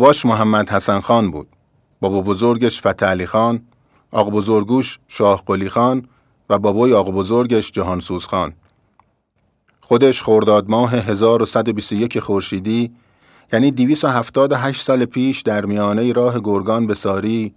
باباش محمد حسن خان بود. بابا بزرگش فتح خان آقا بزرگوش شاه قلی خان و بابای آقا بزرگش جهانسوز خان. خودش خرداد ماه 1121 خورشیدی یعنی 278 سال پیش در میانه راه گرگان به ساری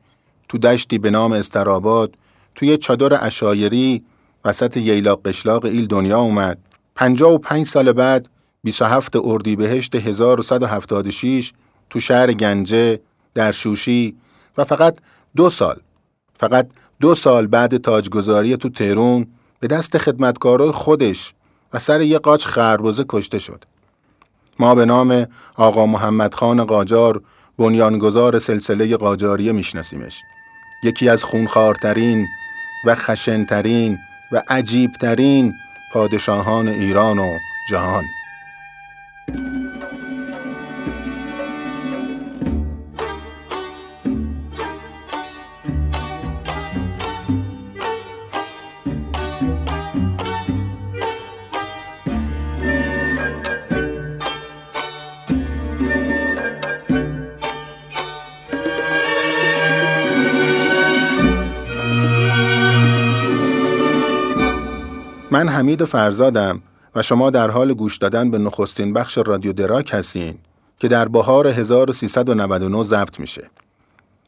تو دشتی به نام استراباد توی چادر اشایری وسط ییلاق قشلاق ایل دنیا اومد. 55 سال بعد 27 اردیبهشت 1176 تو شهر گنجه در شوشی و فقط دو سال فقط دو سال بعد تاجگذاری تو تهرون به دست خدمتکارای خودش و سر یه قاچ خربوزه کشته شد. ما به نام آقا محمد خان قاجار بنیانگذار سلسله قاجاریه میشناسیمش. یکی از خونخوارترین و خشنترین و عجیبترین پادشاهان ایران و جهان. من حمید فرزادم و شما در حال گوش دادن به نخستین بخش رادیو دراک هستین که در بهار 1399 ضبط میشه.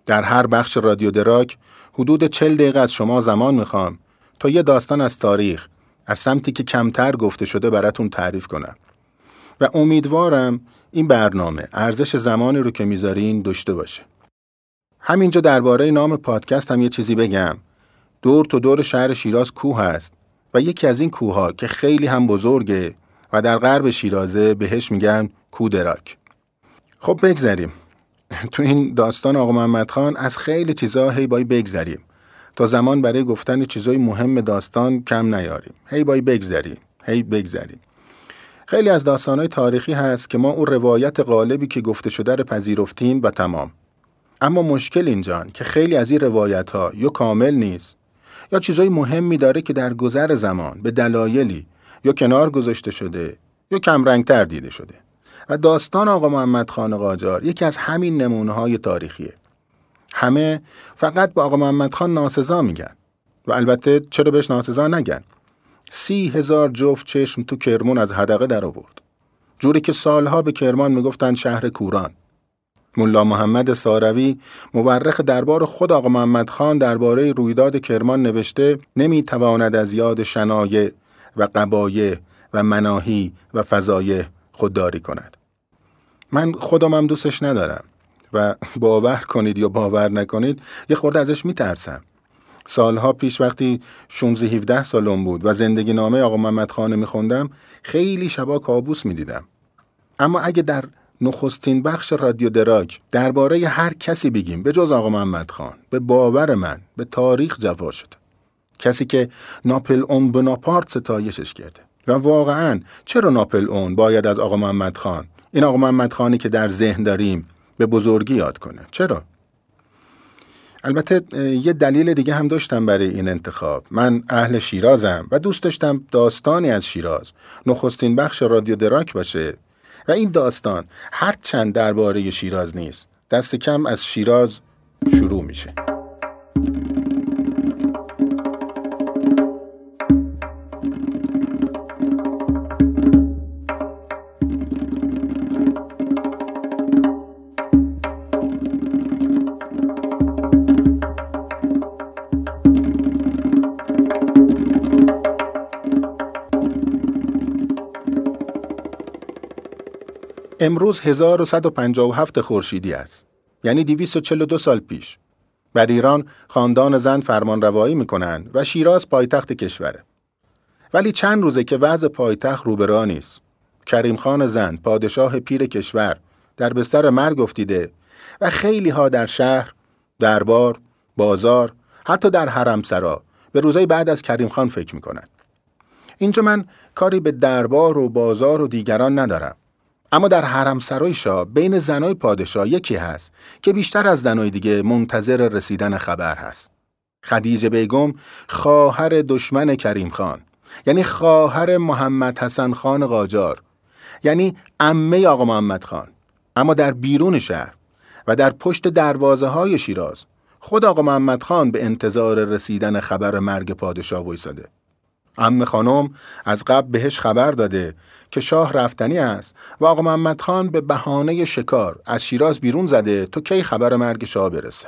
در هر بخش رادیو دراک حدود 40 دقیقه از شما زمان می‌خوام تا یه داستان از تاریخ از سمتی که کمتر گفته شده براتون تعریف کنم. و امیدوارم این برنامه ارزش زمانی رو که می‌ذارین داشته باشه. همینجا درباره نام پادکست هم یه چیزی بگم. دور تو دور شهر شیراز کوه هست و یکی از این کوه که خیلی هم بزرگه و در غرب شیرازه بهش میگن کودراک. خب بگذریم. تو این داستان آقا محمد خان از خیلی چیزا هی بای بگذریم. تا زمان برای گفتن چیزای مهم داستان کم نیاریم. هی بای بگذریم. هی بگذریم. خیلی از داستانهای تاریخی هست که ما اون روایت غالبی که گفته شده رو پذیرفتیم و تمام. اما مشکل اینجان که خیلی از این روایت ها یا کامل نیست یا چیزای مهمی داره که در گذر زمان به دلایلی یا کنار گذاشته شده یا کمرنگتر دیده شده. و داستان آقا محمد خان قاجار یکی از همین نمونه های تاریخیه. همه فقط با آقا محمد خان ناسزا میگن و البته چرا بهش ناسزا نگن؟ سی هزار جفت چشم تو کرمون از هدقه در آورد. جوری که سالها به کرمان می‌گفتن شهر کوران. ملا محمد ساروی مورخ دربار خود آقا محمد خان درباره رویداد کرمان نوشته نمی‌تواند از یاد شنایع و قبایع و مناهی و فضایع خودداری کند. من خودمم دوستش ندارم و باور کنید یا باور نکنید یه خورده ازش میترسم. سالها پیش وقتی 16 17 سالم بود و زندگی نامه آقا محمد خانه میخوندم خیلی شبا کابوس می‌دیدم. اما اگه در نخستین بخش رادیو دراگ درباره هر کسی بگیم به جز آقا محمد خان به باور من به تاریخ جوا شده کسی که ناپل اون بناپارت ستایشش کرده. و واقعا چرا ناپل اون باید از آقا محمد خان؟ این آقا محمد خانی که در ذهن داریم به بزرگی یاد کنه. چرا؟ البته یه دلیل دیگه هم داشتم برای این انتخاب. من اهل شیرازم و دوست داشتم داستانی از شیراز نخستین بخش رادیو دراک باشه. و این داستان هر چند درباره شیراز نیست. دست کم از شیراز شروع میشه. امروز 1157 خورشیدی است. یعنی 242 سال پیش. بر ایران خاندان زن فرمان روایی می‌کنن و شیراز پایتخت کشوره. ولی چند روزه که وضع پایتخت روبرا نیست. کریم خان زن پادشاه پیر کشور در بستر مرگ افتیده و خیلی ها در شهر، دربار، بازار، حتی در حرم سرا به روزای بعد از کریم خان فکر می‌کنن. اینجا من کاری به دربار و بازار و دیگران ندارم. اما در حرم سرای شاه بین زنای پادشاه یکی هست که بیشتر از زنای دیگه منتظر رسیدن خبر هست. خدیجه بیگم خواهر دشمن کریم خان یعنی خواهر محمد حسن خان قاجار یعنی عمه آقا محمد خان اما در بیرون شهر و در پشت دروازه های شیراز خود آقا محمد خان به انتظار رسیدن خبر مرگ پادشاه وایساده. ام خانم از قبل بهش خبر داده که شاه رفتنی است و آقا محمد خان به بهانه شکار از شیراز بیرون زده تا کی خبر مرگ شاه برسه.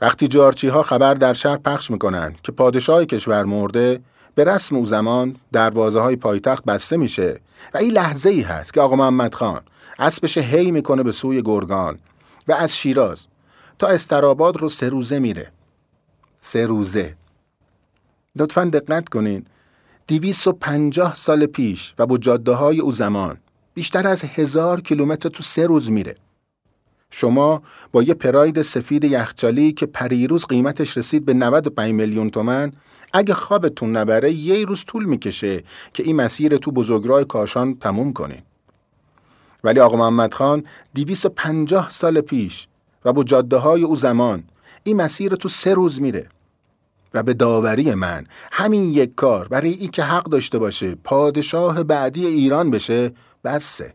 وقتی جارچی ها خبر در شهر پخش می‌کنن که پادشاه کشور مرده به رسم او زمان دروازه های پایتخت بسته میشه و این لحظه ای هست که آقا محمد خان اسبش هی می‌کنه به سوی گرگان و از شیراز تا استراباد رو سه روزه میره سه روزه لطفا دقت کنین. دیویس و پنجاه سال پیش و با جاده های او زمان. بیشتر از هزار کیلومتر تو سه روز میره. شما با یه پراید سفید یخچالی که پریروز قیمتش رسید به 95 میلیون تومن اگه خوابتون نبره یه روز طول می‌کشه که این مسیر تو بزرگراه کاشان تموم کنین. ولی آقا محمد خان 250 سال پیش و با جاده های او زمان این مسیر تو سه روز میره. و به داوری من. همین یک کار برای ای که حق داشته باشه پادشاه بعدی ایران بشه بسه.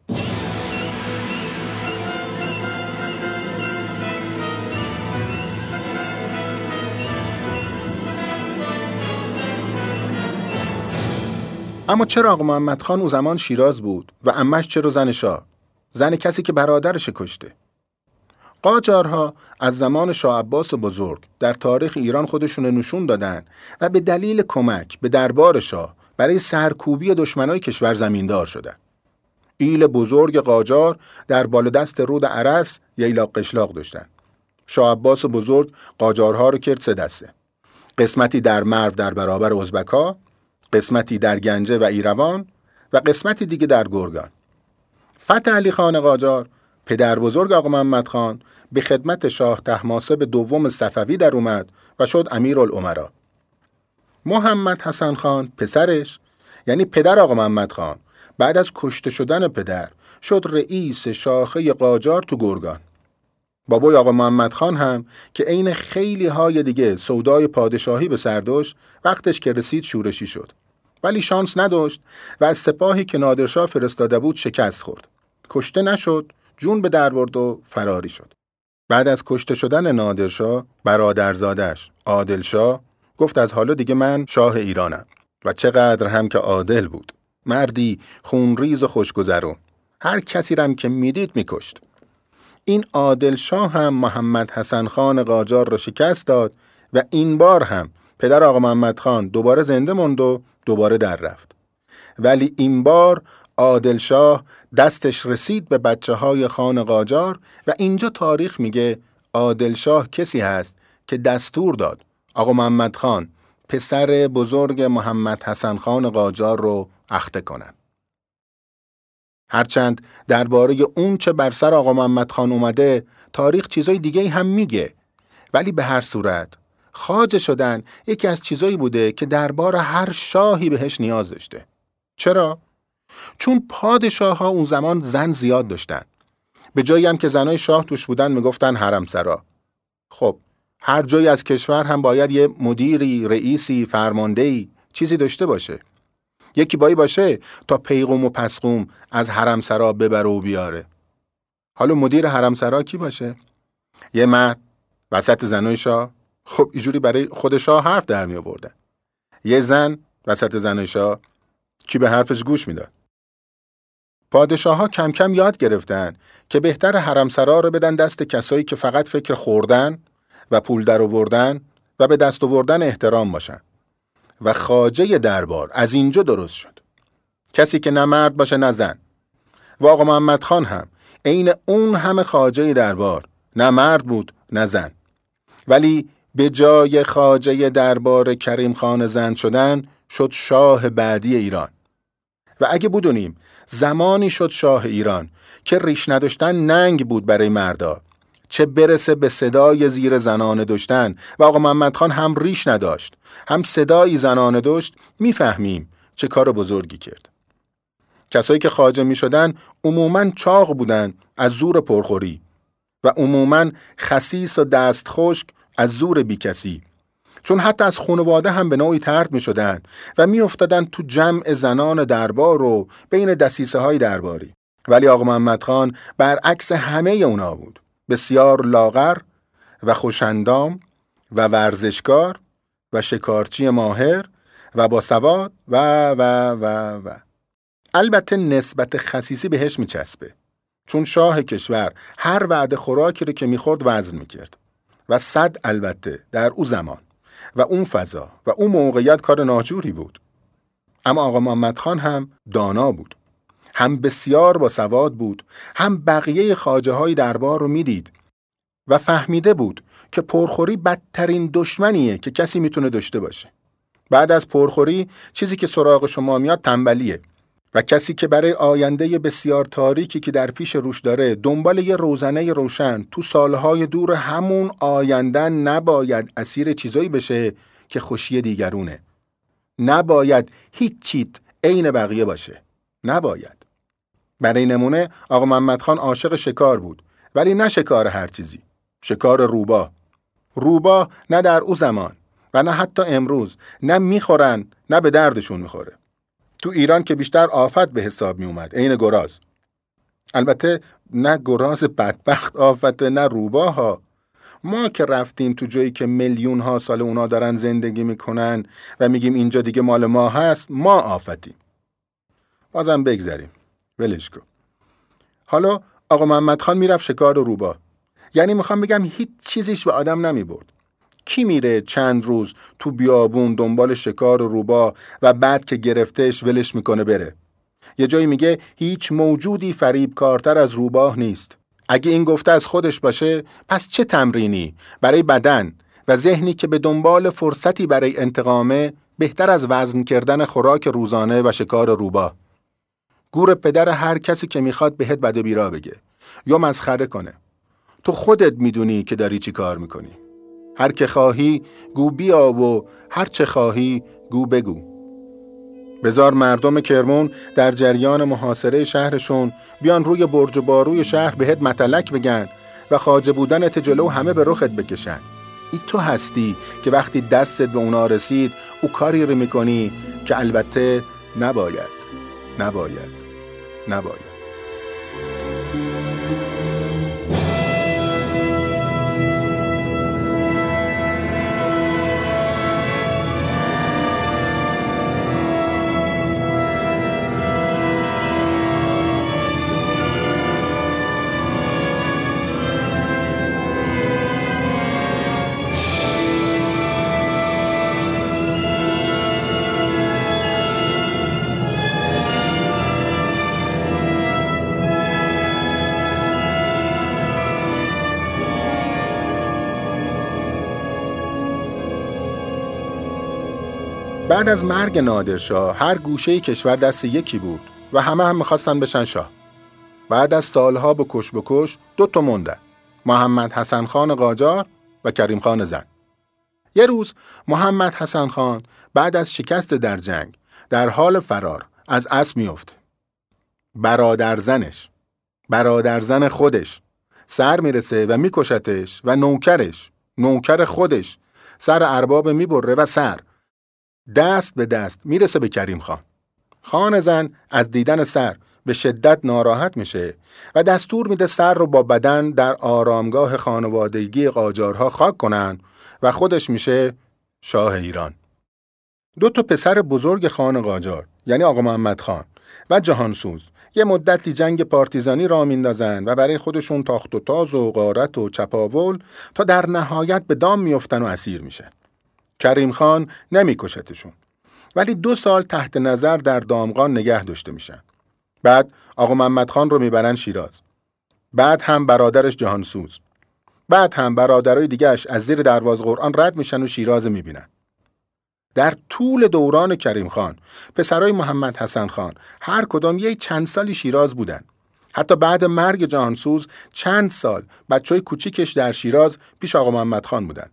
اما چرا آقا محمد خان او زمان شیراز بود و امش چرا زن شاه؟ زن کسی که برادرش کشته. قاجارها از زمان شاه عباس بزرگ در تاریخ ایران خودشون نشون دادن و به دلیل کمک به دربار شاه برای سرکوبی دشمنای کشور زمیندار شدن. ایل بزرگ قاجار در بالادست رود عرس ییلاق قشلاق داشتن. شاه عباس بزرگ قاجارها رو کرد سه دسته. قسمتی در مرو در برابر ازبکا، قسمتی در گنجه و ایروان و قسمتی دیگه در گرگان. فتح علی خان قاجار پدر بزرگ آقا محمد خان به خدمت شاه تحماسب دوم صفوی در اومد و شد امیر العمرا. محمد حسن خان پسرش یعنی پدر آقا محمد خان بعد از کشته شدن پدر شد رئیس شاخه قاجار تو گرگان. بابای آقا محمد خان هم که عین خیلی های دیگه سودای پادشاهی به سرداشت وقتش که رسید شورشی شد. ولی شانس نداشت و از سپاهی که نادرشاه فرستاده بود شکست خورد. کشته نشد، جون به در برد و فراری شد. بعد از کشته شدن نادرشاه برادرزادش عادلشاه گفت از حالا دیگه من شاه ایرانم و چقدر هم که عادل بود. مردی خونریز و خوشگذرون هر کسی رم که می‌دید میکشت. این عادل شاه هم محمد حسن خان قاجار را شکست داد و این بار هم پدر آقا محمد خان دوباره زنده موند و دوباره در رفت. ولی این بار عادل شاه دستش رسید به بچه های خان قاجار و اینجا تاریخ میگه عادل شاه کسی هست که دستور داد آقا محمد خان پسر بزرگ محمد حسن خان قاجار رو اخته کنن. هرچند درباره اون چه بر سر آقا محمد خان اومده تاریخ چیزای دیگه هم میگه ولی به هر صورت خاجه شدن یکی از چیزایی بوده که دربار هر شاهی بهش نیاز داشته. چرا؟ چون پادشاه ها اون زمان زن زیاد داشتن. به جایی هم که زنای شاه توش بودن می‌گفتن حرم سرا. خب هر جایی از کشور هم باید یه مدیری، رئیسی، فرماندهی چیزی داشته باشه. یکی بایی باشه تا پیغوم و پسقوم از حرم سرا ببره و بیاره. حالا مدیر حرم سرا کی باشه؟ یه مرد وسط زنای شاه خب اینجوری برای خود شاه حرف در می آوردن. یه زن وسط زنای شاه کی به حرفش گوش می‌داد. پادشاه ها کم کم یاد گرفتن که بهتر حرمسرا رو بدن دست کسایی که فقط فکر خوردن و پول در آوردن و به دست آوردن احترام باشن. و خاجه دربار از اینجا درست شد. کسی که نه مرد باشه نه زن. و آقا محمد خان هم عین اون همه خاجه دربار نه مرد بود نه زن. ولی به جای خاجه دربار کریم خان زن شدن شد شاه بعدی ایران. و اگه بدونیم زمانی شد شاه ایران که ریش نداشتن ننگ بود برای مردا چه برسه به صدای زیر زنانه داشتن و آقا محمد خان هم ریش نداشت هم صدایی زنانه داشت می‌فهمیم چه کار بزرگی کرد. کسایی که خاجه می شدن عموما چاق بودن از زور پرخوری و عموما خسیس و دست خشک از زور بیکسی. چون حتی از خانواده هم به نوعی ترد می شدن و می افتادن تو جمع زنان دربار و بین دسیسه های درباری. ولی آقا محمد خان برعکس همه اونا بود. بسیار لاغر و خوشندام و ورزشکار و شکارچی ماهر و با سواد و و و و. البته نسبت خصیصی بهش میچسبه. چون شاه کشور هر وعده خوراکی رو که می‌خورد وزن می‌کرد. و صد البته در او زمان. و اون فضا و اون موقعیت کار ناجوری بود. اما آقا محمد خان هم دانا بود. هم بسیار با سواد بود هم بقیه خاجه های دربار رو می‌دید و فهمیده بود که پرخوری بدترین دشمنیه که کسی می‌تونه داشته باشه. بعد از پرخوری چیزی که سراغ شما میاد تنبلیه. و کسی که برای آینده بسیار تاریکی که در پیش روش داره دنبال یه روزنه روشن تو سالهای دور همون آینده نباید اسیر چیزایی بشه که خوشی دیگرونه. نباید هیچ چیت عین بقیه باشه. نباید. برای نمونه آقا محمد خان عاشق شکار بود ولی نه شکار هر چیزی شکار روبا. روبا نه در او زمان و نه حتی امروز. نه می‌خورن نه به دردشون می‌خوره. تو ایران که بیشتر آفت به حساب می اومد عین گراز. البته نه گراز بدبخت آفت نه روباها. ما که رفتیم تو جایی که میلیون ها سال اونا دارن زندگی می‌کنن و میگیم اینجا دیگه مال ما هست ما آفتیم. بازم بگذریم. ولش کن. حالا آقا محمد خان می‌رفت شکار روبا. یعنی می‌خوام بگم هیچ چیزیش به آدم نمی برد. کی میره چند روز تو بیابون دنبال شکار روبا و بعد که گرفتهش ولش می‌کنه بره. یه جایی میگه هیچ موجودی فریب کارتر از روباه نیست. اگه این گفته از خودش باشه پس چه تمرینی؟ برای بدن و ذهنی که به دنبال فرصتی برای انتقامه بهتر از وزن کردن خوراک روزانه و شکار روبا. گور پدر هر کسی که می‌خواد بهت بد و بیرا بگه. یا مسخره کنه. تو خودت می‌دونی که داری چی کار می‌کنی. هر که خواهی گو بیا و هر چه خواهی گو بگو. بزار مردم کرمون در جریان محاصره شهرشون بیان روی برج و باروی شهر بهت متلک بگن و خاجه بودن جلو همه به رخت بکشن. ای تو هستی که وقتی دستت به اونا رسید او کاری رو می‌کنی که البته نباید. نباید. نباید. بعد از مرگ نادرشاه هر گوشه کشور دست یکی بود و همه هم می‌خواستن بشن شاه. بعد از سالها به کش بکش دو تا مونده. محمد حسن خان قاجار و کریم خان زن. یه روز محمد حسن خان بعد از شکست در جنگ در حال فرار از اسب میفته. برادر زنش برادر زن خودش سر می‌رسه و میکشتش و نوکرش نوکر خودش سر ارباب می‌بره و سر دست به دست می‌رسه به کریم خان. خان زن از دیدن سر به شدت ناراحت میشه و دستور میده سر رو با بدن در آرامگاه خانوادگی قاجارها خاک کنن و خودش میشه شاه ایران. دو تا پسر بزرگ خان قاجار یعنی آقا محمد خان و جهانسوز یه مدتی جنگ پارتیزانی را میندازن و برای خودشون تاخت و تاز و غارت و چپاول تا در نهایت به دام میفتن و اسیر میشه. کریم خان نمیکشتشون. ولی دو سال تحت نظر در دامغان نگه داشته میشن. بعد آقا محمد خان رو می‌برن شیراز. بعد هم برادرش جهانسوز. بعد هم برادرای دیگهش از زیر درواز قرآن رد میشن و شیراز می‌بینن. در طول دوران کریم خان پسرای محمد حسن خان هر کدام یه چند سالی شیراز بودن. حتی بعد مرگ جهانسوز چند سال بچه های کوچیکش در شیراز پیش آقا محمد خان بودن.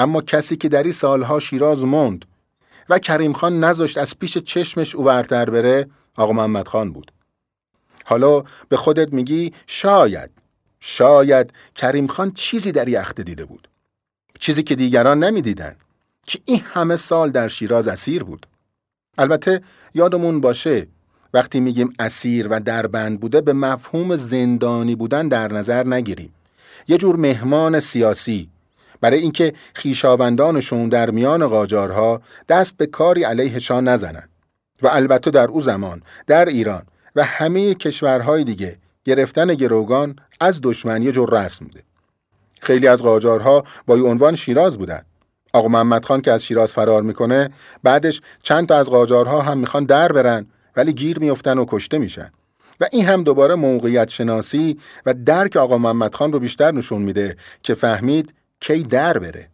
اما کسی که در این سالها شیراز موند و کریم خان نذاشت از پیش چشمش اوورتر بره آقا محمد خان بود. حالا به خودت میگی شاید شاید کریم خان چیزی در یخت دیده بود. چیزی که دیگران نمی‌دیدن که این همه سال در شیراز اسیر بود. البته یادمون باشه وقتی میگیم اسیر و دربند بوده به مفهوم زندانی بودن در نظر نگیریم یه جور مهمان سیاسی برای اینکه خیشاوندانشون در میان قاجارها دست به کاری علیهشان نزنن. و البته در او زمان در ایران و همه کشورهای دیگه گرفتن گروگان از دشمنی جور رسم بوده خیلی از قاجارها با عنوان شیراز بودند آقا محمد خان که از شیراز فرار می‌کنه بعدش چند تا از قاجارها هم می‌خوان در برن ولی گیر میفتن و کشته میشن. و این هم دوباره موقعیت شناسی و درک آقا محمد خان رو بیشتر نشون میده که فهمید کی در بره.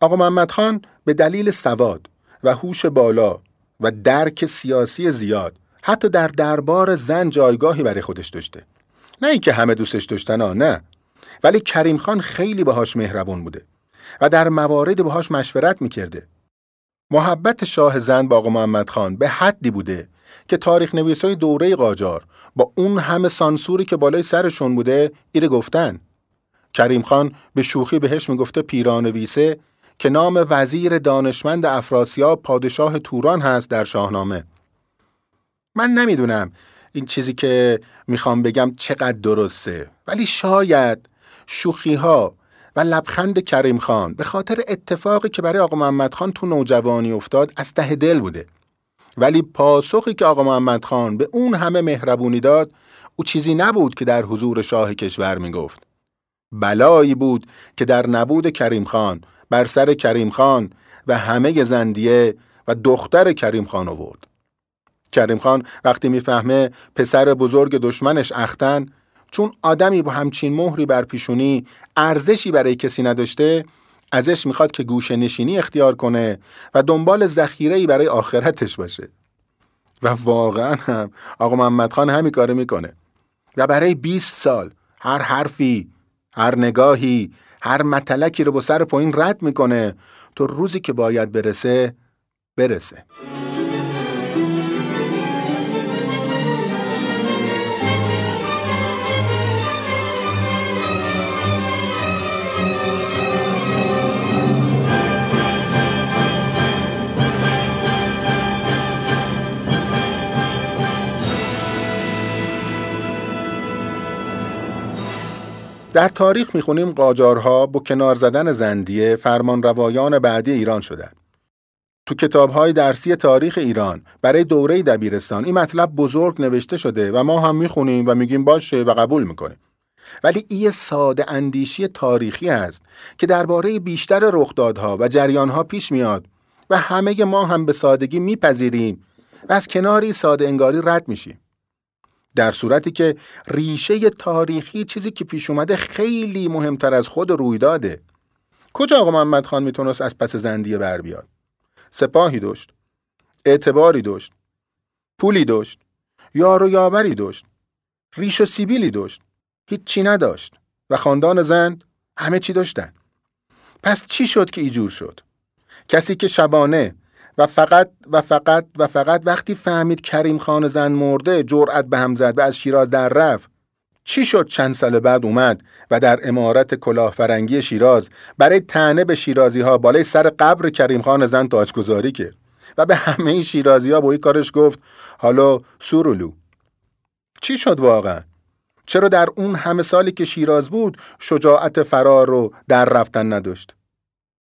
آقا محمد خان به دلیل سواد و هوش بالا و درک سیاسی زیاد حتی در دربار زن جایگاهی برای خودش داشته. نه اینکه همه دوستش داشتن نه. ولی کریم خان خیلی باهاش مهربون بوده و در موارد باهاش مشورت می‌کرده. محبت شاه زن با آقا محمد خان به حدی بوده که تاریخ نویسای دوره قاجار با اون همه سانسوری که بالای سرشون بوده ایره گفتن. کریم خان به شوخی بهش می‌گفته پیرانویسه که نام وزیر دانشمند افراسیاب پادشاه توران هست در شاهنامه. من نمی‌دونم این چیزی که می‌خوام بگم چقدر درسته ولی شاید شوخی ها و لبخند کریم خان به خاطر اتفاقی که برای آقا محمد خان تو نوجوانی افتاد از ته دل بوده. ولی پاسخی که آقا محمد خان به اون همه مهربونی داد او چیزی نبود که در حضور شاه کشور می‌گفت. بلایی بود که در نبود کریم خان بر سر کریم خان و همه زندیه و دختر کریم خان آورد. کریم خان وقتی می‌فهمه پسر بزرگ دشمنش اختن چون آدمی با همچین مهری بر پیشونی ارزشی برای کسی نداشته ازش می‌خواد که گوشه نشینی اختیار کنه و دنبال ذخیره برای آخرتش باشه. و واقعا هم آقا محمد خان همین کاره می‌کنه. و برای 20 سال هر حرفی هر نگاهی هر متلکی رو با سر پایین رد می‌کنه تو روزی که باید برسه برسه. در تاریخ می‌خونیم قاجارها با کنار زدن زندیه فرمان روایان بعدی ایران شدند. تو کتابهای درسی تاریخ ایران برای دوره دبیرستان این مطلب بزرگ نوشته شده و ما هم می‌خونیم و میگیم باشه و قبول می‌کنیم. ولی این ساده اندیشی تاریخی است که درباره بیشتر رخدادها و جریانها پیش میاد و همه ما هم به سادگی میپذیریم و از کناری ساده انگاری رد میشیم. در صورتی که ریشه تاریخی چیزی که پیش اومده خیلی مهمتر از خود رویداده. کجا آقا محمد خان می‌تونست از پس زندیه بر بیاد؟ سپاهی داشت اعتباری داشت پولی داشت یار و یاوری داشت ریش و سیبیلی داشت هیچی نداشت و خاندان زند همه چی داشتن. پس چی شد که ایجور شد؟ کسی که شبانه و فقط و فقط و فقط وقتی فهمید کریم خان زن مرده جرأت به هم زد و از شیراز در رفت چی شد چند سال بعد اومد و در امارت کلاه فرنگی شیراز برای تنه به شیرازی ها بالای سر قبر کریم خان زن تاجگذاری کرد و به همه شیرازی ها با این کارش گفت حالا سورولو چی شد واقعا؟ چرا در اون همه سالی که شیراز بود شجاعت فرار رو در رفتن نداشت؟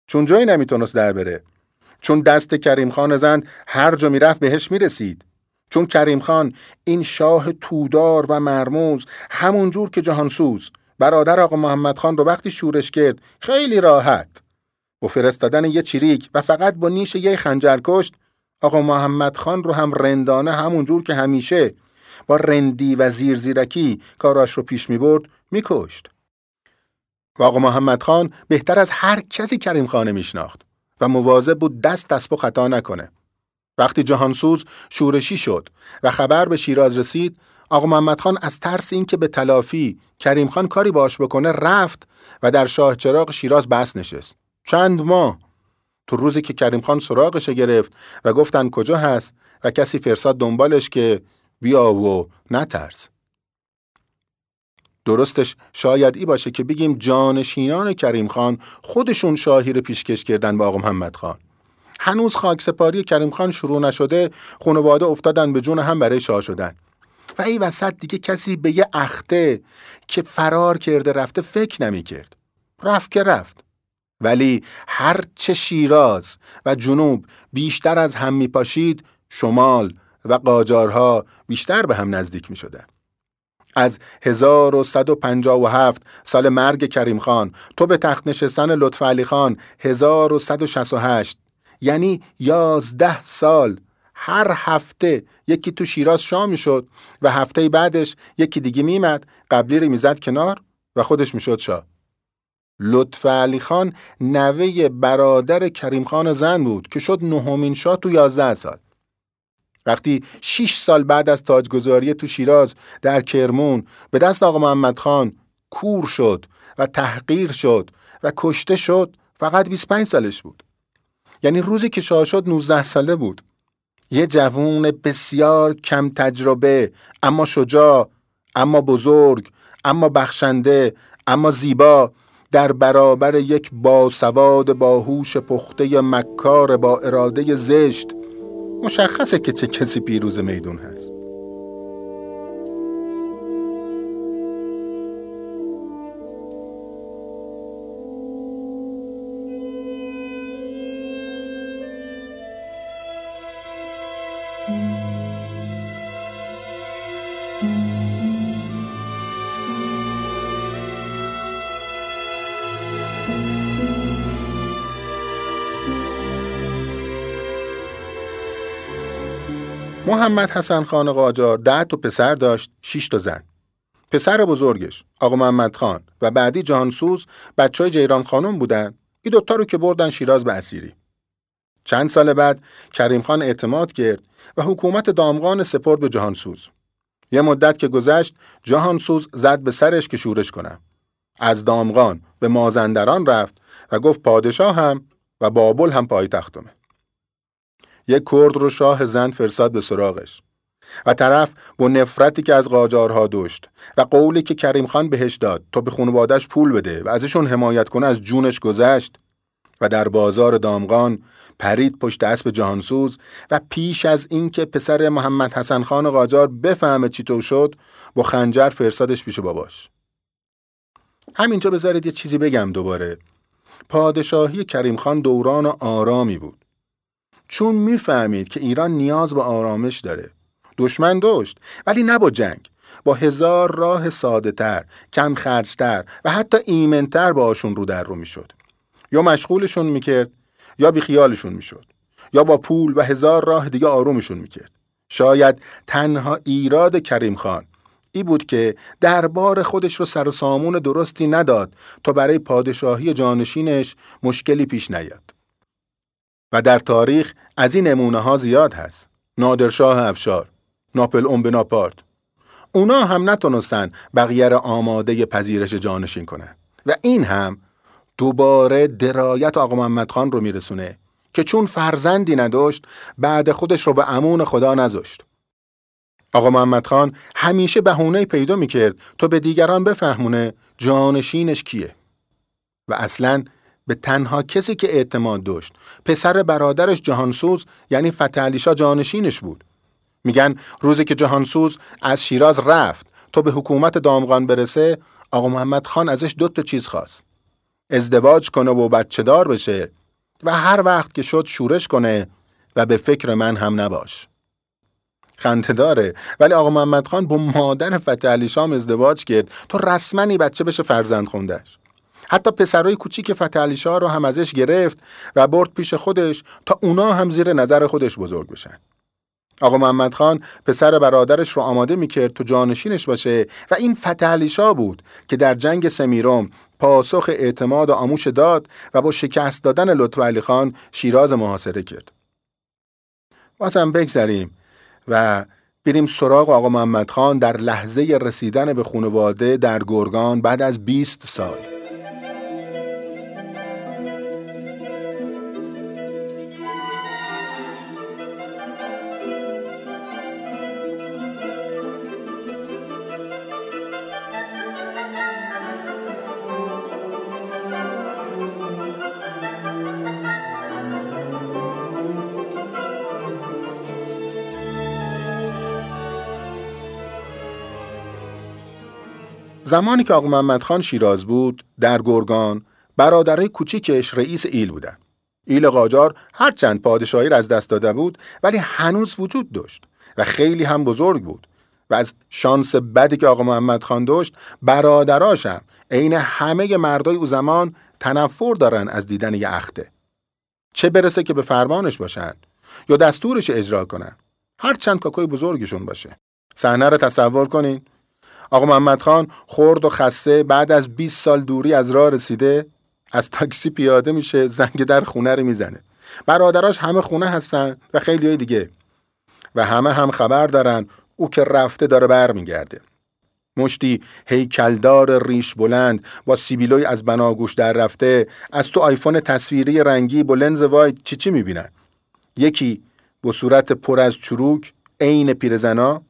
چون جایی نمی‌تونست در بره چون دست کریم خان زند هر جا می‌رفت بهش می‌رسید چون کریم خان این شاه تودار و مرموز همون جور که جهانسوز برادر آقا محمد خان رو وقتی شورش کرد خیلی راحت با فرستادن یه چریک و فقط با نیش یه خنجر کشت آقا محمد خان رو هم رندانه همون جور که همیشه با رندی و زیرزیرکی کاراش رو پیش می برد می کشت. و آقا محمد خان بهتر از هر کسی کریم خانه می شناخت. و مواظب بود دست دست خطا نکنه. وقتی جهانسوز شورشی شد و خبر به شیراز رسید، آقا محمد خان از ترس اینکه به تلافی کریم خان کاری باش بکنه رفت و در شاه چراغ شیراز بس نشست. چند ماه تو روزی که کریم خان سراغش گرفت و گفتن کجا هست و کسی فرستاد دنبالش که بیا و نترس. درستش شاید ای باشه که بگیم جانشینان کریم خان خودشون شاهی رو پیشکش کردن با آقا محمد خان هنوز خاکسپاری کریم خان شروع نشده خانواده افتادن به جون هم برای شاه شدن و این وسط دیگه کسی به یه اخته که فرار کرده رفته فکر نمی کرد. رفت که رفت. ولی هر چه شیراز و جنوب بیشتر از هم می پاشید شمال و قاجارها بیشتر به هم نزدیک می شدن. از 1157 سال مرگ کریم خان. تو به تخت نشستن لطف علی خان 1168 یعنی 11 سال. هر هفته یکی تو شیراز شام شد و هفته بعدش یکی دیگه میمد قبلی رو می‌زد کنار و خودش می‌شد شاه. لطف علی خان نوه برادر کریم خان زن بود که شد نهمین شاه تو یازده سال. وقتی شیش سال بعد از تاجگذاری تو شیراز در کرمون به دست آقا محمد خان کور شد و تحقیر شد و کشته شد فقط 25 سالش بود. یعنی روزی که شاه شد 19 ساله بود. یه جوون بسیار کم تجربه اما شجاع اما بزرگ اما بخشنده اما زیبا. در برابر یک باسواد باهوش پخته مکار با اراده زشت مشخصه که چه کسی پیروز میدون هست. محمد حسن خان قاجار ده تا پسر داشت 6 تا زن. پسر بزرگش آقا محمد خان و بعدی جهانسوز بچه های جیران خانم بودن. این دوتا رو که بردن شیراز به اسیری. چند سال بعد کریم خان اعتماد کرد و حکومت دامغان سپرد به جهانسوز یه مدت که گذشت جهانسوز زد به سرش که شورش کنم از دامغان به مازندران رفت و گفت پادشاه هم و بابل هم پایتختمه. یک کرد رو شاه زند فرستاد به سراغش. و طرف با نفرتی که از قاجارها داشت و قولی که کریم خان بهش داد تا به خانوادش پول بده و ازشون حمایت کنه از جونش گذشت و در بازار دامغان پرید پشت اسب جهانسوز و پیش از اینکه پسر محمد حسن خان قاجار بفهمه چی تو شد با خنجر فرستادش پیش باباش. همینجا بذارید یه چیزی بگم دوباره. پادشاهی کریم خان دوران آرامی بود. چون می‌فهمید که ایران نیاز به آرامش داره دشمن داشت ولی نه با جنگ با هزار راه ساده تر، کم خرجتر و حتی ایمنتر باشون رو در رو می‌شد. یا مشغولشون می‌کرد یا بی خیالشون می‌شد. یا با پول و هزار راه دیگه آرومشون می‌کرد. شاید تنها ایراد کریم خان ای بود که دربار خودش رو سر سامون درستی نداد تا برای پادشاهی جانشینش مشکلی پیش نیاد. و در تاریخ از این نمونه ها زیاد هست. نادرشاه افشار، ناپل اون بناپارت. اونا هم نتونستن بقیه را آماده پذیرش جانشین کنن. و این هم دوباره درایت آقا محمد خان رو میرسونه که چون فرزندی نداشت بعد خودش رو به امون خدا نذاشت. آقا محمد خان همیشه بهونه پیدا می‌کرد تا به دیگران بفهمونه جانشینش کیه و اصلا به تنها کسی که اعتماد داشت. پسر برادرش جهانسوز یعنی فتحعلیشا جانشینش بود. میگن روزی که جهانسوز از شیراز رفت تا به حکومت دامغان برسه آقا محمد خان ازش دو تا چیز خواست. ازدواج کنه و بچه دار بشه و هر وقت که شد شورش کنه و به فکر من هم نباش. خنده داره. ولی آقا محمد خان با مادر فتح شام ازدواج کرد تا رسمنی بچه بشه فرزند خوندش حتی پسرای کوچیک فتح شاه رو هم ازش گرفت و برد پیش خودش تا اونا هم زیر نظر خودش بزرگ بشن. آقا محمد خان پسر برادرش رو آماده می‌کرد تو جانشینش باشه و این فتح شاه بود که در جنگ سمیروم پاسخ اعتماد و آموش داد و با شکست دادن لطف علی خان شیراز محاصره کرد. هم بگذریم و بریم سراغ آقا محمد خان در لحظه رسیدن به خانواده در گرگان بعد از 20 سال. زمانی که آقا محمد خان شیراز بود در گرگان برادرای کوچیکش رئیس ایل بودن. ایل قاجار هرچند پادشاهی را از دست داده بود ولی هنوز وجود داشت و خیلی هم بزرگ بود. و از شانس بدی که آقا محمد خان داشت برادراشم عین همه مردای او زمان تنفر دارن از دیدن یه اخته. چه برسه که به فرمانش باشن یا دستورش اجرا کنن؟ هر چند کاکوی بزرگشون باشه. صحنه رو تصور کنین. آقا محمد خان خورد و خسته بعد از 20 سال دوری از راه رسیده از تاکسی پیاده میشه زنگ در خونه رو می‌زنه. برادراش همه خونه هستن و خیلی های دیگه. و همه هم خبر دارن او که رفته داره برمیگرده. مشتی هیکلدار ریش بلند با سیبیلوی از بناگوش در رفته از تو آیفون تصویری رنگی با لنز واید چی چی می‌بینن؟ یکی با صورت پر از چروک عین پیرزنا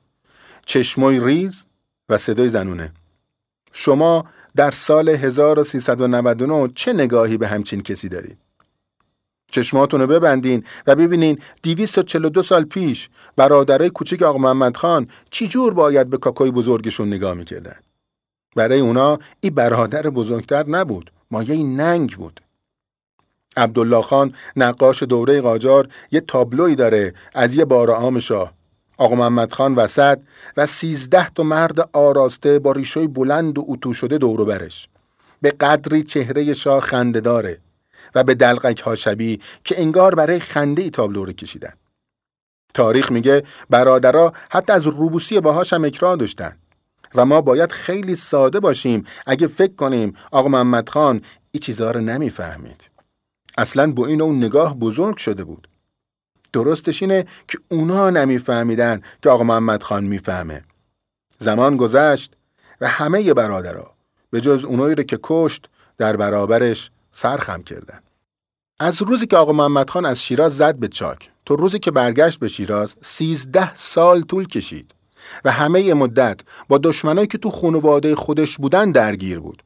چشمای ریز و صدای زنونه. شما در سال 1399 چه نگاهی به همچین کسی دارید؟ چشماتون رو ببندین و ببینین 242 سال پیش برادرای کوچک آقا محمد خان چی جور باید به کاکای بزرگشون نگاه می‌کردن؟ برای اونا این برادر بزرگتر نبود مایه ننگ بود. عبدالله خان نقاش دوره قاجار یه تابلوی داره از یه بار عام شاه. آقا محمد خان وسط و سیزده تا مرد آراسته با ریشوی بلند و اتو شده دورو برش به قدری چهره شاه خنده داره و به دلقک ها شبی که انگار برای خنده ای تابلو رو کشیدن. تاریخ میگه برادرها حتی از روبوسی باهاش هم اکراه داشتن و ما باید خیلی ساده باشیم اگه فکر کنیم آقا محمد خان این چیزها رو نمی‌فهمید. اصلا با این اون نگاه بزرگ شده بود. درستش اینه که اونا نمیفهمیدن که آقا محمد خان می‌فهمه. زمان گذشت و همه برادرها به جز اونایی رو که کشت در برابرش سرخم کردن. از روزی که آقا محمد خان از شیراز زد به چاک تا روزی که برگشت به شیراز سیزده سال طول کشید و همه مدت با دشمنایی که تو خانواده خودش بودن درگیر بود.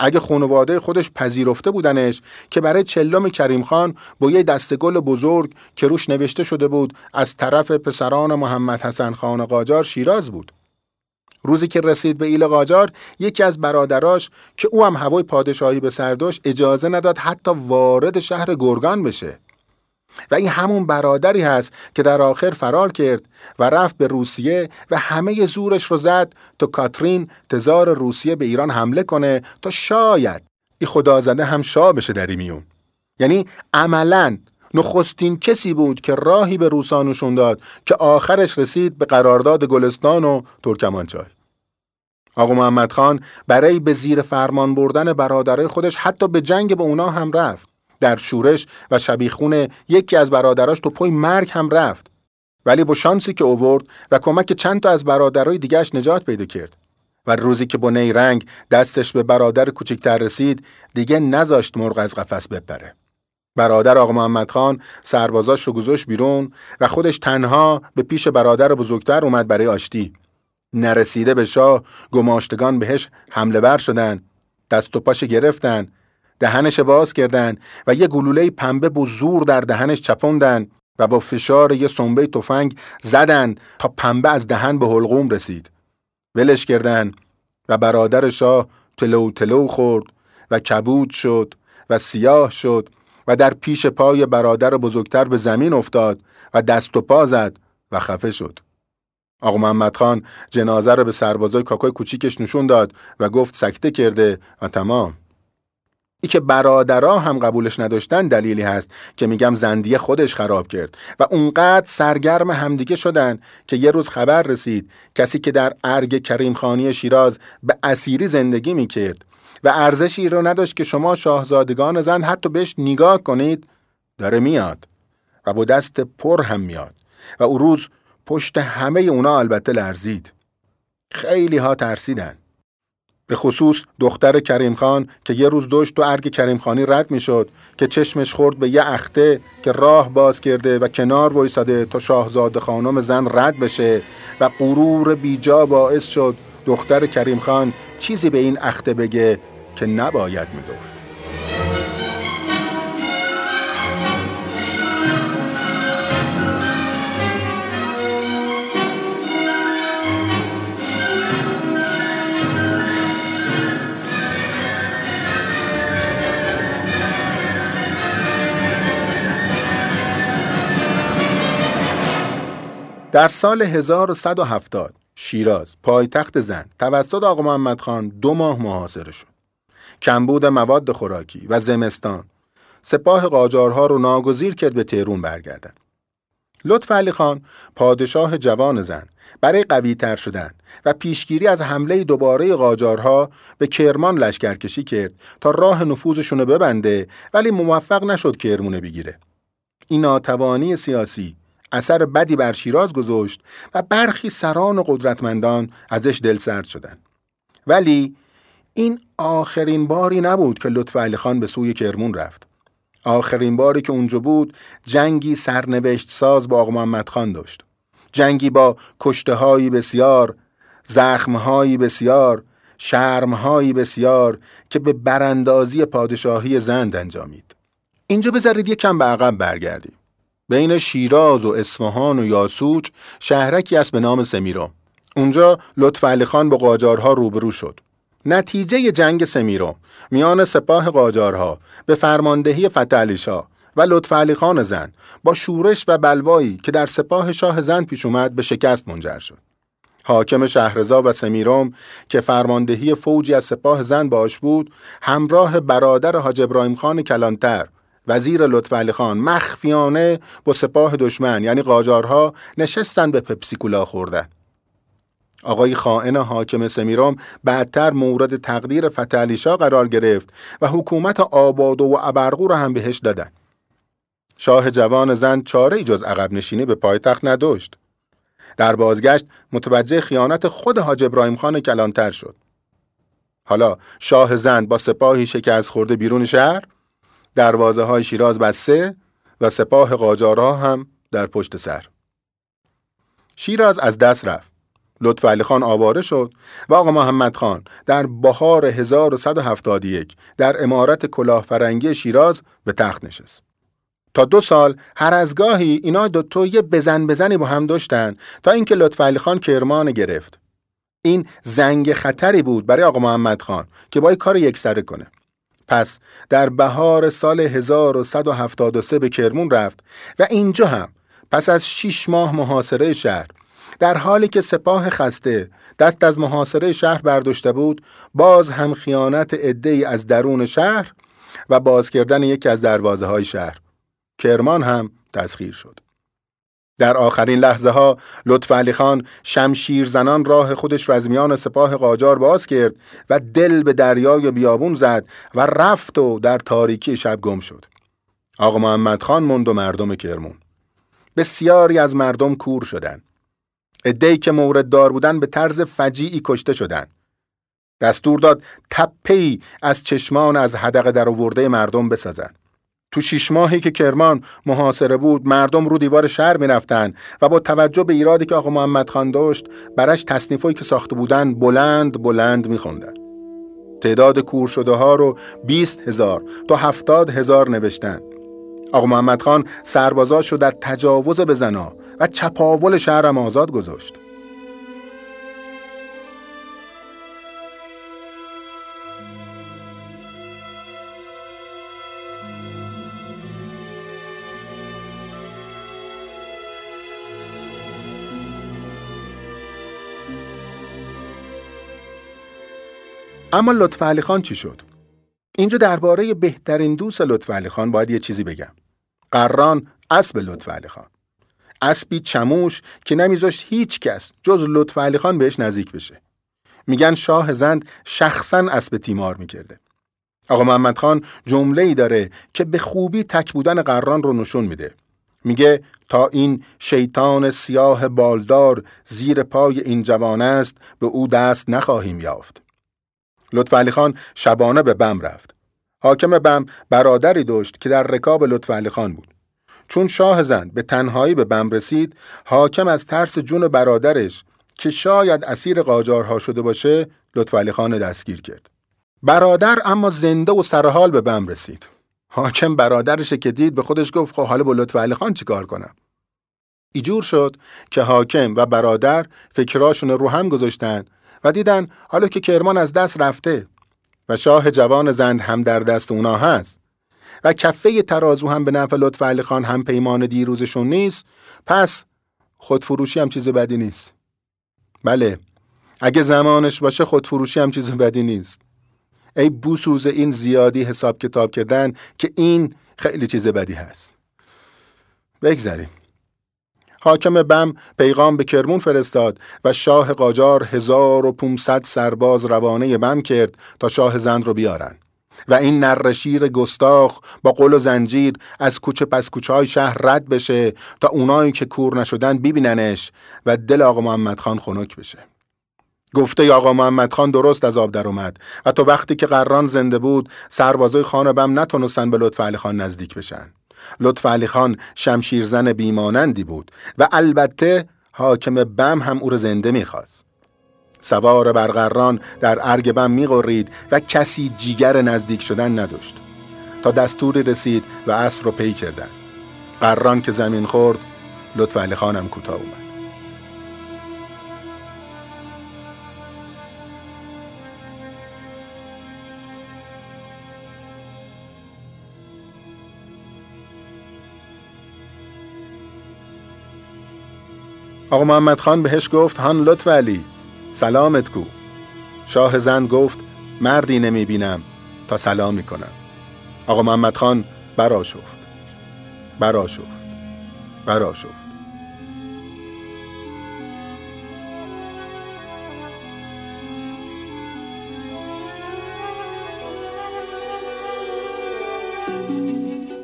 اگه خانواده خودش پذیرفته بودنش که برای چلم کریم خان با یه دستگل بزرگ که روش نوشته شده بود از طرف پسران محمد حسن خان قاجار شیراز بود. روزی که رسید به ایل قاجار یکی از برادراش که او هم هوای پادشاهی به سرداش اجازه نداد حتی وارد شهر گرگان بشه و این همون برادری هست که در آخر فرار کرد و رفت به روسیه و همه زورش رو زد تا کاترین تزار روسیه به ایران حمله کنه تا شاید ای خدا زده هم شاه بشه در میون یعنی عملا نخستین کسی بود که راهی به روسانوشون داد که آخرش رسید به قرارداد گلستان و ترکمانچای آقا محمد خان برای به زیر فرمان بردن برادرای خودش حتی به جنگ به اونا هم رفت. در شورش و شبیخون یکی از برادراش تو پای مرگ هم رفت. ولی با شانسی که اوورد و کمک چند تا از برادرای دیگهش نجات پیدا کرد. و روزی که بنه رنگ دستش به برادر کوچکتر رسید دیگه نذاشت مرغ از قفس بپره. برادر آقا محمد خان سربازاش رو گذاشت بیرون و خودش تنها به پیش برادر بزرگتر اومد برای آشتی. نرسیده به شاه گماشتگان بهش حمله ور شدن دست و پاش گرفتن دهنش باز کردن و یه گلوله پنبه با زور در دهنش چپوندن و با فشار یه سنبه تفنگ زدن تا پنبه از دهن به حلقوم رسید. ولش کردن و برادر شاه تلو تلو خورد و کبود شد و سیاه شد و در پیش پای برادر بزرگتر به زمین افتاد و دست و پا زد و خفه شد. آقا محمد خان جنازه رو به سربازای کاکای کوچیکش نشون داد و گفت سکته کرده و تمام. ای که برادرها هم قبولش نداشتن دلیلی هست که میگم زندیه خودش خراب کرد و اونقدر سرگرم همدیگه شدن که یه روز خبر رسید کسی که در ارگ کریم خانی شیراز به اسیری زندگی می‌کرد و ارزشی رو نداشت که شما شاهزادگان زن حتی بهش نگاه کنید داره میاد و با دست پر هم میاد و او روز پشت همه اونا البته لرزید. خیلی ها ترسیدن. به خصوص دختر کریم خان که یه روز داشت تو ارگ کریم خانی رد می شد که چشمش خورد به یه اخته که راه باز کرده و کنار وایساده تا شاهزاده خانم زن رد بشه و غرور بیجا باعث شد دختر کریم خان چیزی به این اخته بگه که نباید می‌گفت. در سال 1170 شیراز پایتخت زن توسط آقا محمد خان دو ماه محاصره شد. کمبود مواد خوراکی و زمستان سپاه قاجارها رو ناگزیر کرد به تهرون برگردن. لطف علی خان پادشاه جوان زن برای قوی تر شدن و پیشگیری از حمله دوباره قاجارها به کرمان لشکرکشی کرد تا راه نفوذشون ببنده ولی موفق نشد کرمونه بگیره. این ناتوانی سیاسی اثر بدی بر شیراز گذاشت و برخی سران و قدرتمندان ازش دلسرد شدند. ولی این آخرین باری نبود که لطف علی خان به سوی کرمون رفت. آخرین باری که اونجا بود جنگی سرنوشت ساز با آقا محمد خان داشت. جنگی با کشته بسیار، زخم هایی بسیار، شرم هایی بسیار که به براندازی پادشاهی زند انجامید. اینجا بذارید کم به عقب برگردیم. بین شیراز و اصفهان و یاسوج شهرکی است به نام سمیرو. اونجا لطف علی خان با قاجارها روبرو شد. نتیجه جنگ سمیرو میان سپاه قاجارها به فرماندهی فتح و لطف علی خان زن با شورش و بلوایی که در سپاه شاه زن پیش اومد به شکست منجر شد. حاکم شهرزا و سمیروم که فرماندهی فوجی از سپاه زن باش بود همراه برادر حاج ابراهیم خان کلانتر وزیر لطف علی خان مخفیانه با سپاه دشمن یعنی قاجارها نشستن به پپسیکولا خورده آقای خائن حاکم سمیرام بعدتر مورد تقدیر فتحعلی قرار گرفت و حکومت آباد و ابرقو را هم بهش دادن. شاه جوان زن چاره جز عقب نشینی به پایتخت نداشت. در بازگشت متوجه خیانت خود حاج ابراهیم خان کلانتر شد. حالا شاه زن با سپاهی شکست خورده بیرون شهر دروازه های شیراز بسته و سپاه قاجارها هم در پشت سر. شیراز از دست رفت. لطف علی خان آواره شد و آقا محمد خان در بهار 1171 در امارت کلاهفرنگی شیراز به تخت نشست. تا دو سال هر از گاهی اینا دو یه بزن بزنی با هم داشتن تا اینکه لطف علی خان کرمان گرفت. این زنگ خطری بود برای آقا محمد خان که باید کار یک سره کنه. پس در بهار سال 1173 به کرمون رفت و اینجا هم پس از شیش ماه محاصره شهر. در حالی که سپاه خسته دست از محاصره شهر برداشته بود باز هم خیانت ای از درون شهر و باز کردن یکی از دروازه های شهر. کرمان هم تسخیر شد. در آخرین لحظه ها لطف علی خان شمشیر زنان راه خودش را از میان سپاه قاجار باز کرد و دل به دریای بیابون زد و رفت و در تاریکی شب گم شد. آقا محمد خان موند و مردم کرمون. بسیاری از مردم کور شدند. ادهی که مورد دار بودن به طرز فجیعی کشته شدند. دستور داد تپهی از چشمان از حدق در آورده مردم بسازند. تو شیش ماهی که کرمان محاصره بود مردم رو دیوار شهر می‌رفتن و با توجه به ایرادی که آقا محمد خان داشت برش تصنیفایی که ساخته بودن بلند بلند میخوندن. تعداد کور شده ها رو 20 هزار تا هفتاد هزار نوشتن. آقا محمد خان سربازاش رو در تجاوز به زنا و چپاول شهرم آزاد گذاشت. اما لطف علی خان چی شد؟ اینجا درباره بهترین دوست لطف علی خان باید یه چیزی بگم. قران اسب لطف علی خان. اسبی چموش که نمیذاشت هیچ کس جز لطف علی خان بهش نزدیک بشه. میگن شاه زند شخصا اسب تیمار می‌کرده. آقا محمد خان جمله ای داره که به خوبی تک بودن قران رو نشون میده. میگه تا این شیطان سیاه بالدار زیر پای این جوان است به او دست نخواهیم یافت. لطف علی خان شبانه به بم رفت. حاکم بم برادری داشت که در رکاب لطف علی خان بود. چون شاه زند به تنهایی به بم رسید، حاکم از ترس جون برادرش که شاید اسیر قاجارها شده باشه، لطف علی خان دستگیر کرد. برادر اما زنده و سرحال به بم رسید. حاکم برادرش که دید به خودش گفت خب حالا با لطف علی خان چیکار کنم؟ ایجور شد که حاکم و برادر فکراشون رو هم گذاشتن و دیدن حالا که کرمان از دست رفته و شاه جوان زند هم در دست اونا هست. و کفه ترازو هم به نفع لطف علی خان هم پیمان دیروزشون نیست پس خودفروشی هم چیز بدی نیست. بله اگه زمانش باشه خودفروشی هم چیز بدی نیست. ای بوسوز این زیادی حساب کتاب کردن که این خیلی چیز بدی هست. بگذریم. حاکم بم پیغام به کرمون فرستاد و شاه قاجار هزار و پومصد سرباز روانه بم کرد تا شاه زند رو بیارن. و این نرشیر گستاخ با قل و زنجیر از کوچه پس کوچه های شهر رد بشه تا اونایی که کور نشدن ببیننش و دل آقا محمد خان خنک بشه. گفته آقا محمد خان درست از آب در اومد و تو وقتی که قران زنده بود سربازای خان بم نتونستن به لطف علی خان نزدیک بشن. لطف علی خان شمشیرزن بیمانندی بود و البته حاکم بم هم او را زنده می‌خواست. سوار برقران در ارگ بم میقرید و کسی جیگر نزدیک شدن نداشت. تا دستوری رسید و اسب رو پی کردن. قران که زمین خورد لطف علی خانم کوتاه اومد. آقا محمد خان بهش گفت هان لطف علی سلامت گو شاه زند گفت مردی نمی بینم تا سلام می کنم. آقا محمد خان برا شفت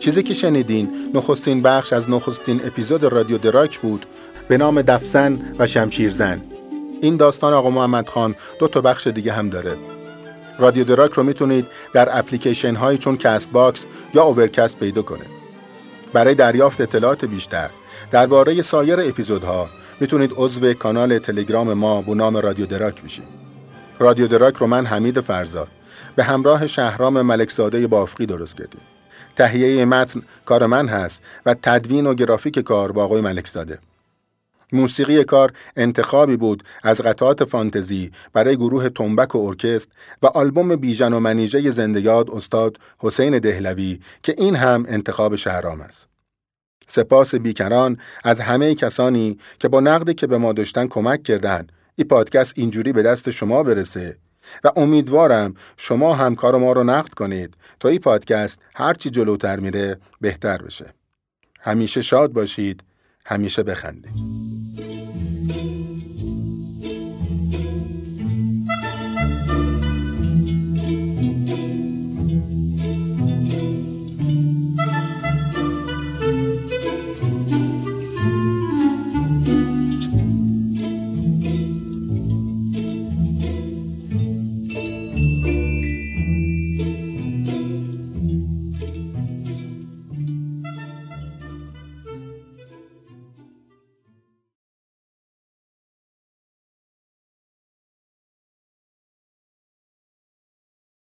چیزی که شنیدین. نخستین بخش از نخستین اپیزود رادیو دراک بود. به نام دفزن و شمشیرزن. این داستان آقا محمد خان دو تا بخش دیگه هم داره. رادیو دراک رو می‌تونید در اپلیکیشن هایی چون Castbox یا Overcast پیدا کنید. برای دریافت اطلاعات بیشتر درباره سایر اپیزودها می‌تونید عضو کانال تلگرام ما با نام رادیو دراک بشید. رادیو دراک رو من حمید فرزاد. به همراه شهرام ملکزاده بافقی درست کردیم. تهیه متن کار من هست و تدوین و گرافیک کار با آقای ملکزاده موسیقی کار انتخابی بود از قطعات فانتزی برای گروه تنبک و ارکست و آلبوم بیژن و منیژه زندگیاد استاد حسین دهلوی که این هم انتخاب شهرام است. سپاس بیکران از همه کسانی که با نقدی که به ما داشتن کمک کردند این پادکست اینجوری به دست شما برسه و امیدوارم شما هم کار ما رو نقد کنید تا این پادکست هرچی جلوتر میره بهتر بشه. همیشه شاد باشید همیشه بخندید